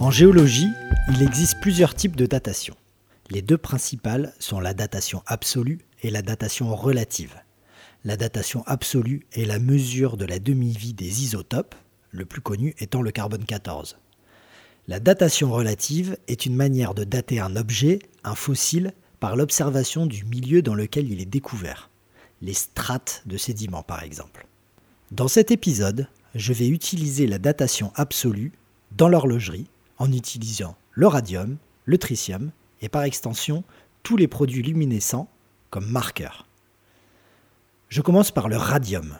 En géologie, il existe plusieurs types de datation. Les deux principales sont la datation absolue et la datation relative. La datation absolue est la mesure de la demi-vie des isotopes, le plus connu étant le carbone 14. La datation relative est une manière de dater un objet, un fossile, par l'observation du milieu dans lequel il est découvert, les strates de sédiments par exemple. Dans cet épisode, je vais utiliser la datation absolue dans l'horlogerie en utilisant le radium, le tritium et par extension tous les produits luminescents comme marqueurs. Je commence par le radium.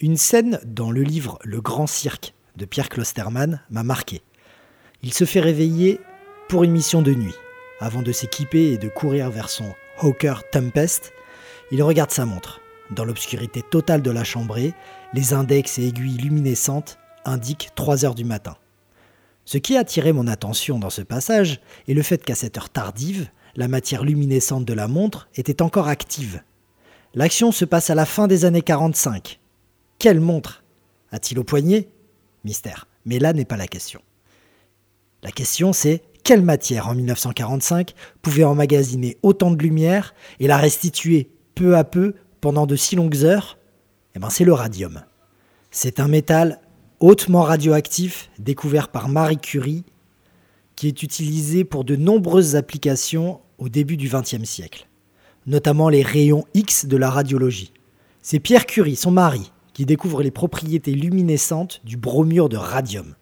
Une scène dans le livre Le Grand Cirque de Pierre Klosterman m'a marqué. Il se fait réveiller pour une mission de nuit. Avant de s'équiper et de courir vers son Hawker Tempest, il regarde sa montre. Dans l'obscurité totale de la chambrée, les index et aiguilles luminescentes indiquent 3 heures du matin. Ce qui a attiré mon attention dans ce passage est le fait qu'à cette heure tardive, la matière luminescente de la montre était encore active. L'action se passe à la fin des années 45. Quelle montre A-t-il au poignet? Mystère. Mais là n'est pas la question. La question c'est quelle matière en 1945 pouvait emmagasiner autant de lumière et la restituer peu à peu pendant de si longues heures? Eh bien c'est le radium. C'est un métal hautement radioactif découvert par Marie Curie qui est utilisé pour de nombreuses applications au début du XXe siècle, notamment les rayons X de la radiologie. C'est Pierre Curie, son mari, qui découvre les propriétés luminescentes du bromure de radium.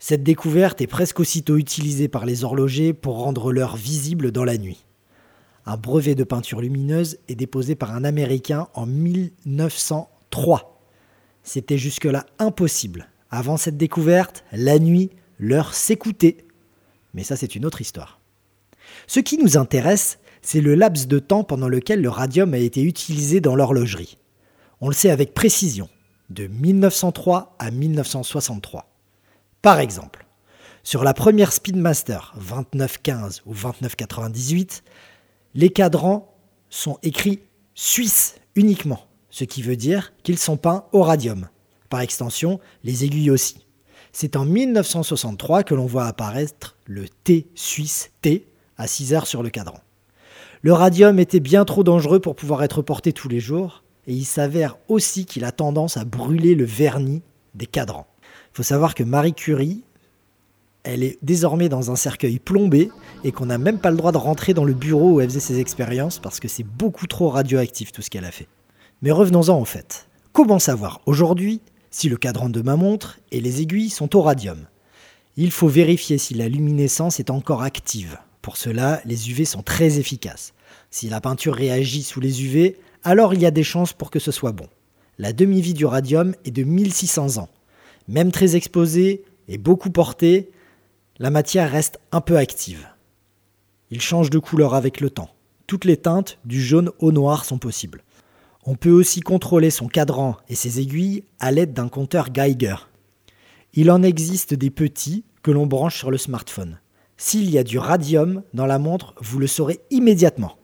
Cette découverte est presque aussitôt utilisée par les horlogers pour rendre l'heure visible dans la nuit. Un brevet de peinture lumineuse est déposé par un Américain en 1903. C'était jusque-là impossible. Avant cette découverte, la nuit, l'heure s'écoutait. Mais ça, c'est une autre histoire. Ce qui nous intéresse, c'est le laps de temps pendant lequel le radium a été utilisé dans l'horlogerie. On le sait avec précision, de 1903 à 1963. Par exemple, sur la première Speedmaster 2915 ou 2998, les cadrans sont écrits suisse uniquement, ce qui veut dire qu'ils sont peints au radium. Par extension, les aiguilles aussi. C'est en 1963 que l'on voit apparaître le T suisse T à 6 heures sur le cadran. Le radium était bien trop dangereux pour pouvoir être porté tous les jours, et il s'avère aussi qu'il a tendance à brûler le vernis des cadrans. Il faut savoir que Marie Curie, elle est désormais dans un cercueil plombé et qu'on n'a même pas le droit de rentrer dans le bureau où elle faisait ses expériences parce que c'est beaucoup trop radioactif tout ce qu'elle a fait. Mais revenons-en au fait. Comment savoir aujourd'hui si le cadran de ma montre et les aiguilles sont au radium? Il faut vérifier si la luminescence est encore active. Pour cela, les UV sont très efficaces. Si la peinture réagit sous les UV, alors il y a des chances pour que ce soit bon. La demi-vie du radium est de 1600 ans. Même très exposée et beaucoup portée, la matière reste un peu active. Il change de couleur avec le temps. Toutes les teintes, du jaune au noir, sont possibles. On peut aussi contrôler son cadran et ses aiguilles à l'aide d'un compteur Geiger. Il en existe des petits que l'on branche sur le smartphone. S'il y a du radium dans la montre, vous le saurez immédiatement.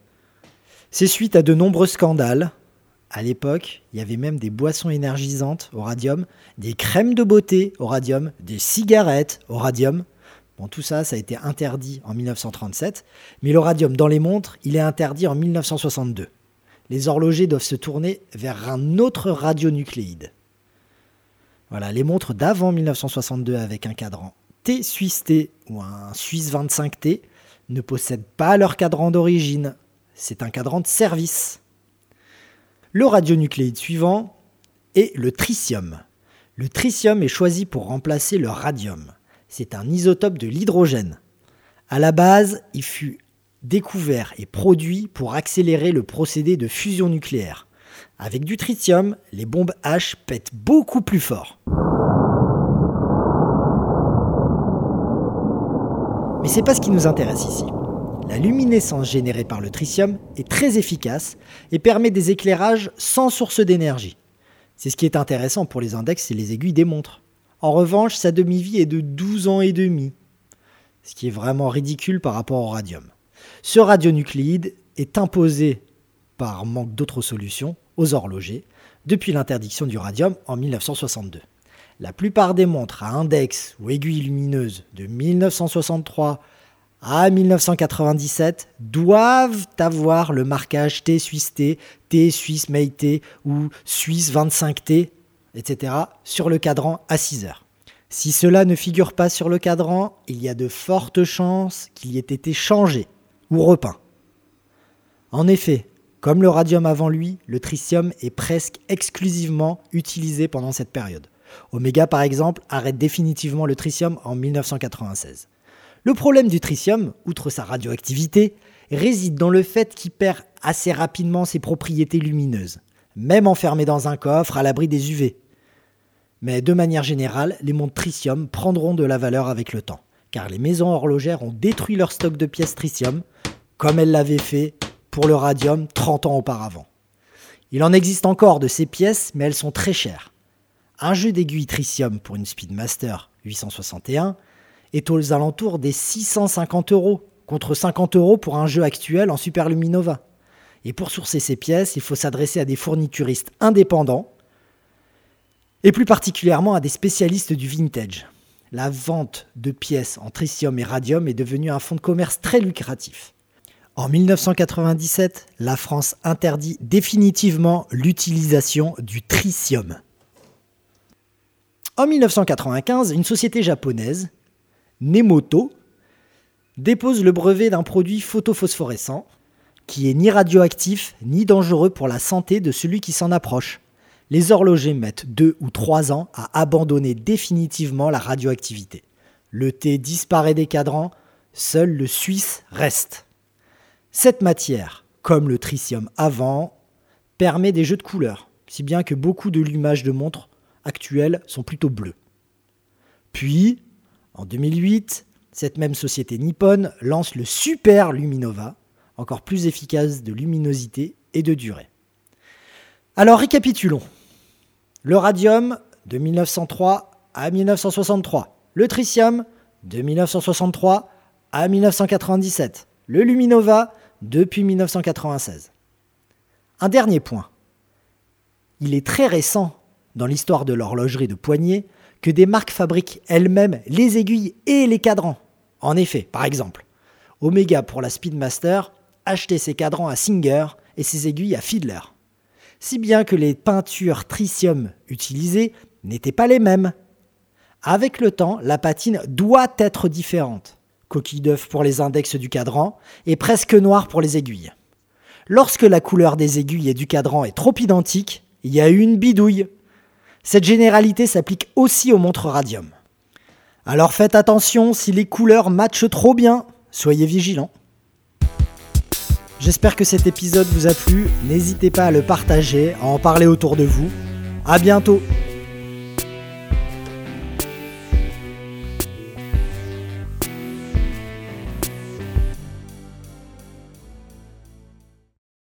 C'est suite à de nombreux scandales, à l'époque, il y avait même des boissons énergisantes au radium, des crèmes de beauté au radium, des cigarettes au radium. Bon, tout ça, ça a été interdit en 1937, mais le radium dans les montres, il est interdit en 1962. Les horlogers doivent se tourner vers un autre radionucléide. Voilà, les montres d'avant 1962 avec un cadran T Suisse T ou un Suisse 25T ne possèdent pas leur cadran d'origine. C'est un cadran de service. Le radionucléide suivant est le tritium. Le tritium est choisi pour remplacer le radium. C'est un isotope de l'hydrogène. À la base, il fut découvert et produit pour accélérer le procédé de fusion nucléaire. Avec du tritium, les bombes H pètent beaucoup plus fort. Mais c'est pas ce qui nous intéresse ici. La luminescence générée par le tritium est très efficace et permet des éclairages sans source d'énergie. C'est ce qui est intéressant pour les index et les aiguilles des montres. En revanche, sa demi-vie est de 12 ans et demi, ce qui est vraiment ridicule par rapport au radium. Ce radionucléide est imposé par manque d'autres solutions aux horlogers depuis l'interdiction du radium en 1962. la plupart des montres à index ou aiguille lumineuse de 1963 à 1997 doivent avoir le marquage T Suisse T, T Suisse May T ou Suisse 25T, etc. sur le cadran à 6 heures. Si cela ne figure pas sur le cadran, il y a de fortes chances qu'il y ait été changé ou repeint. En effet, comme le radium avant lui, le tritium est presque exclusivement utilisé pendant cette période. Omega, par exemple, arrête définitivement le tritium en 1996. Le problème du tritium, outre sa radioactivité, réside dans le fait qu'il perd assez rapidement ses propriétés lumineuses, même enfermé dans un coffre à l'abri des UV. Mais de manière générale, les montres tritium prendront de la valeur avec le temps, car les maisons horlogères ont détruit leur stock de pièces tritium, comme elles l'avaient fait pour le radium 30 ans auparavant. Il en existe encore de ces pièces, mais elles sont très chères. Un jeu d'aiguilles tritium pour une Speedmaster 861 est aux alentours des 650 euros, contre 50 euros pour un jeu actuel en Super Luminova. Et pour sourcer ces pièces, il faut s'adresser à des fournituristes indépendants, et plus particulièrement à des spécialistes du vintage. La vente de pièces en tritium et radium est devenue un fonds de commerce très lucratif. En 1997, la France interdit définitivement l'utilisation du tritium. En 1995, une société japonaise, Nemoto, dépose le brevet d'un produit photophosphorescent qui est ni radioactif ni dangereux pour la santé de celui qui s'en approche. Les horlogers mettent deux ou trois ans à abandonner définitivement la radioactivité. Le thé disparaît des cadrans, seul le suisse reste. Cette matière, comme le tritium avant, permet des jeux de couleurs, si bien que beaucoup de lumages de montres actuelles sont plutôt bleus. Puis, en 2008, cette même société nippone lance le Super Luminova, encore plus efficace de luminosité et de durée. Alors récapitulons. Le radium de 1903 à 1963. Le tritium de 1963 à 1997. Le Luminova depuis 1996. Un dernier point. Il est très récent dans l'histoire de l'horlogerie de poignée que des marques fabriquent elles-mêmes les aiguilles et les cadrans. En effet, par exemple, Omega pour la Speedmaster achetait ses cadrans à Singer et ses aiguilles à Fiedler. Si bien que les peintures tritium utilisées n'étaient pas les mêmes. Avec le temps, la patine doit être différente coquille d'œuf pour les index du cadran, et presque noir pour les aiguilles. Lorsque la couleur des aiguilles et du cadran est trop identique, il y a eu une bidouille. Cette généralité s'applique aussi aux montres radium. Alors faites attention si les couleurs matchent trop bien, soyez vigilants. J'espère que cet épisode vous a plu, n'hésitez pas à le partager, à en parler autour de vous. A bientôt